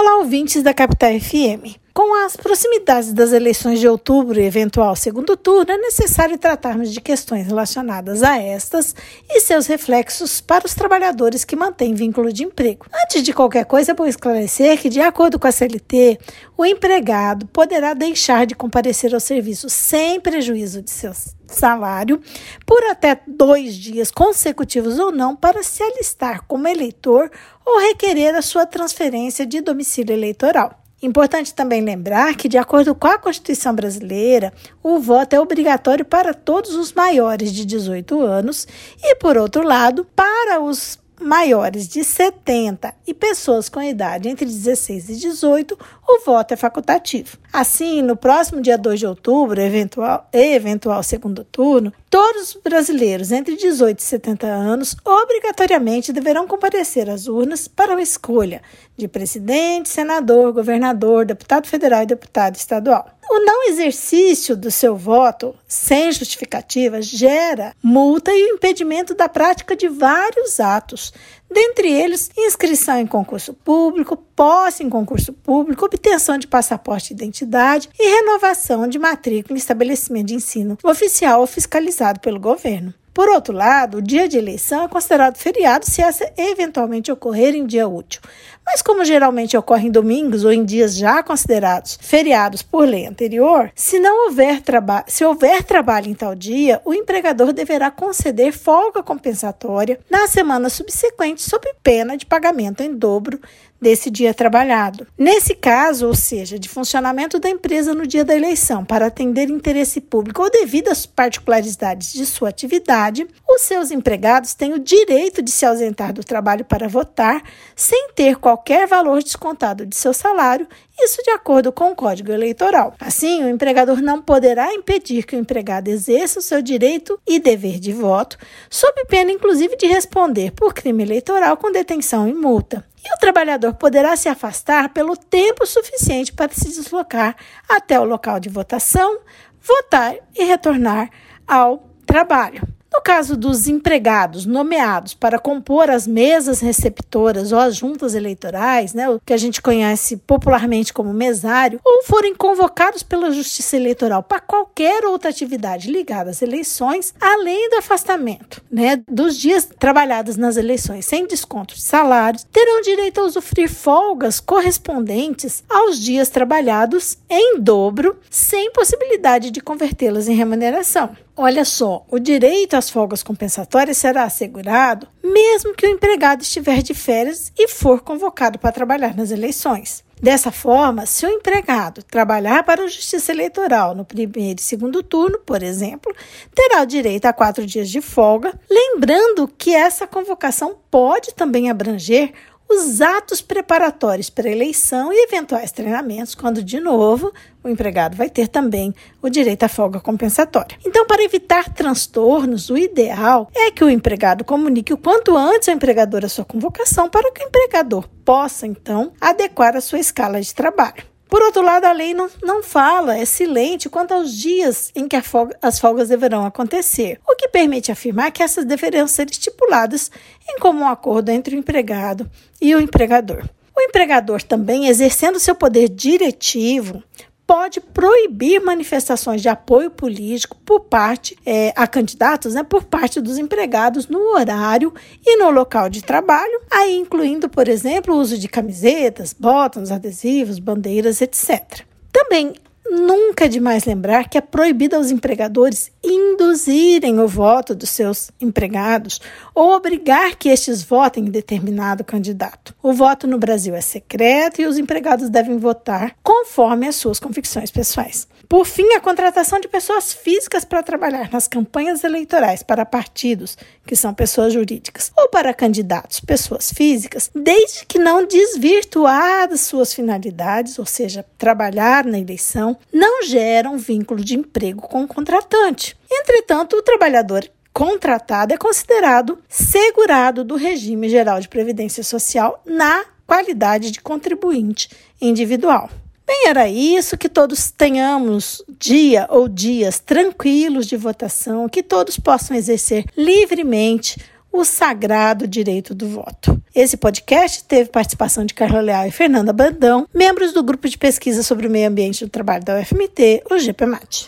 Olá, ouvintes da Capital FM. Com as proximidades das eleições de outubro e eventual segundo turno, é necessário tratarmos de questões relacionadas a estas e seus reflexos para os trabalhadores que mantêm vínculo de emprego. Antes de qualquer coisa, é bom esclarecer que, de acordo com a CLT, o empregado poderá deixar de comparecer ao serviço sem prejuízo de seu salário por até dois dias consecutivos ou não para se alistar como eleitor ou requerer a sua transferência de domicílio eleitoral. Importante também lembrar que, de acordo com a Constituição brasileira, o voto é obrigatório para todos os maiores de 18 anos e, por outro lado, para os maiores de 70 e pessoas com idade entre 16 e 18, o voto é facultativo. Assim, no próximo dia 2 de outubro, eventual, eventual segundo turno, todos os brasileiros entre 18 e 70 anos obrigatoriamente deverão comparecer às urnas para a escolha de presidente, senador, governador, deputado federal e deputado estadual. O não exercício do seu voto sem justificativa gera multa e o impedimento da prática de vários atos, dentre eles inscrição em concurso público, posse em concurso público, obtenção de passaporte de identidade e renovação de matrícula em estabelecimento de ensino oficial ou fiscalizado pelo governo. Por outro lado, o dia de eleição é considerado feriado se essa eventualmente ocorrer em dia útil. Mas como geralmente ocorre em domingos ou em dias já considerados feriados por lei anterior, se não houver se houver trabalho em tal dia, o empregador deverá conceder folga compensatória na semana subsequente sob pena de pagamento em dobro desse dia trabalhado. Nesse caso, ou seja, de funcionamento da empresa no dia da eleição para atender interesse público ou devido às particularidades de sua atividade, os seus empregados têm o direito de se ausentar do trabalho para votar sem ter qualquer valor descontado de seu salário, isso de acordo com o Código Eleitoral. Assim, o empregador não poderá impedir que o empregado exerça o seu direito e dever de voto, sob pena inclusive de responder por crime eleitoral com detenção e multa e o trabalhador poderá se afastar pelo tempo suficiente para se deslocar até o local de votação, votar e retornar ao trabalho. Caso dos empregados nomeados para compor as mesas receptoras ou as juntas eleitorais, né, o que a gente conhece popularmente como mesário, ou forem convocados pela Justiça Eleitoral para qualquer outra atividade ligada às eleições, além do afastamento né, dos dias trabalhados nas eleições sem desconto de salários, terão direito a usufruir folgas correspondentes aos dias trabalhados em dobro, sem possibilidade de convertê-las em remuneração. Olha só, o direito às folgas compensatórias será assegurado mesmo que o empregado estiver de férias e for convocado para trabalhar nas eleições. Dessa forma, se o empregado trabalhar para a Justiça Eleitoral no primeiro e segundo turno, por exemplo, terá o direito a quatro dias de folga, lembrando que essa convocação pode também abranger os atos preparatórios para a eleição e eventuais treinamentos, quando, de novo, o empregado vai ter também o direito à folga compensatória. Então, para evitar transtornos, o ideal é que o empregado comunique o quanto antes ao empregador a sua convocação para que o empregador possa, então, adequar a sua escala de trabalho. Por outro lado, a lei não, não fala, é silente quanto aos dias em que folga, as folgas deverão acontecer, o que permite afirmar que essas deverão ser estipuladas em comum acordo entre o empregado e o empregador. O empregador também, exercendo seu poder diretivo, pode proibir manifestações de apoio político por parte é, a candidatos, né, por parte dos empregados no horário e no local de trabalho, aí incluindo, por exemplo, o uso de camisetas, botões, adesivos, bandeiras, etc. Também Nunca é demais lembrar que é proibido aos empregadores induzirem o voto dos seus empregados ou obrigar que estes votem em determinado candidato. O voto no Brasil é secreto e os empregados devem votar conforme as suas convicções pessoais. Por fim, a contratação de pessoas físicas para trabalhar nas campanhas eleitorais para partidos, que são pessoas jurídicas, ou para candidatos, pessoas físicas, desde que não desvirtuadas suas finalidades, ou seja, trabalhar na eleição, não geram vínculo de emprego com o contratante. Entretanto, o trabalhador contratado é considerado segurado do regime geral de previdência social na qualidade de contribuinte individual. Bem, era isso, que todos tenhamos dia ou dias tranquilos de votação, que todos possam exercer livremente o sagrado direito do voto. Esse podcast teve participação de Carla Leal e Fernanda Bandão, membros do grupo de pesquisa sobre o meio ambiente do trabalho da UFMT, o GPMAT.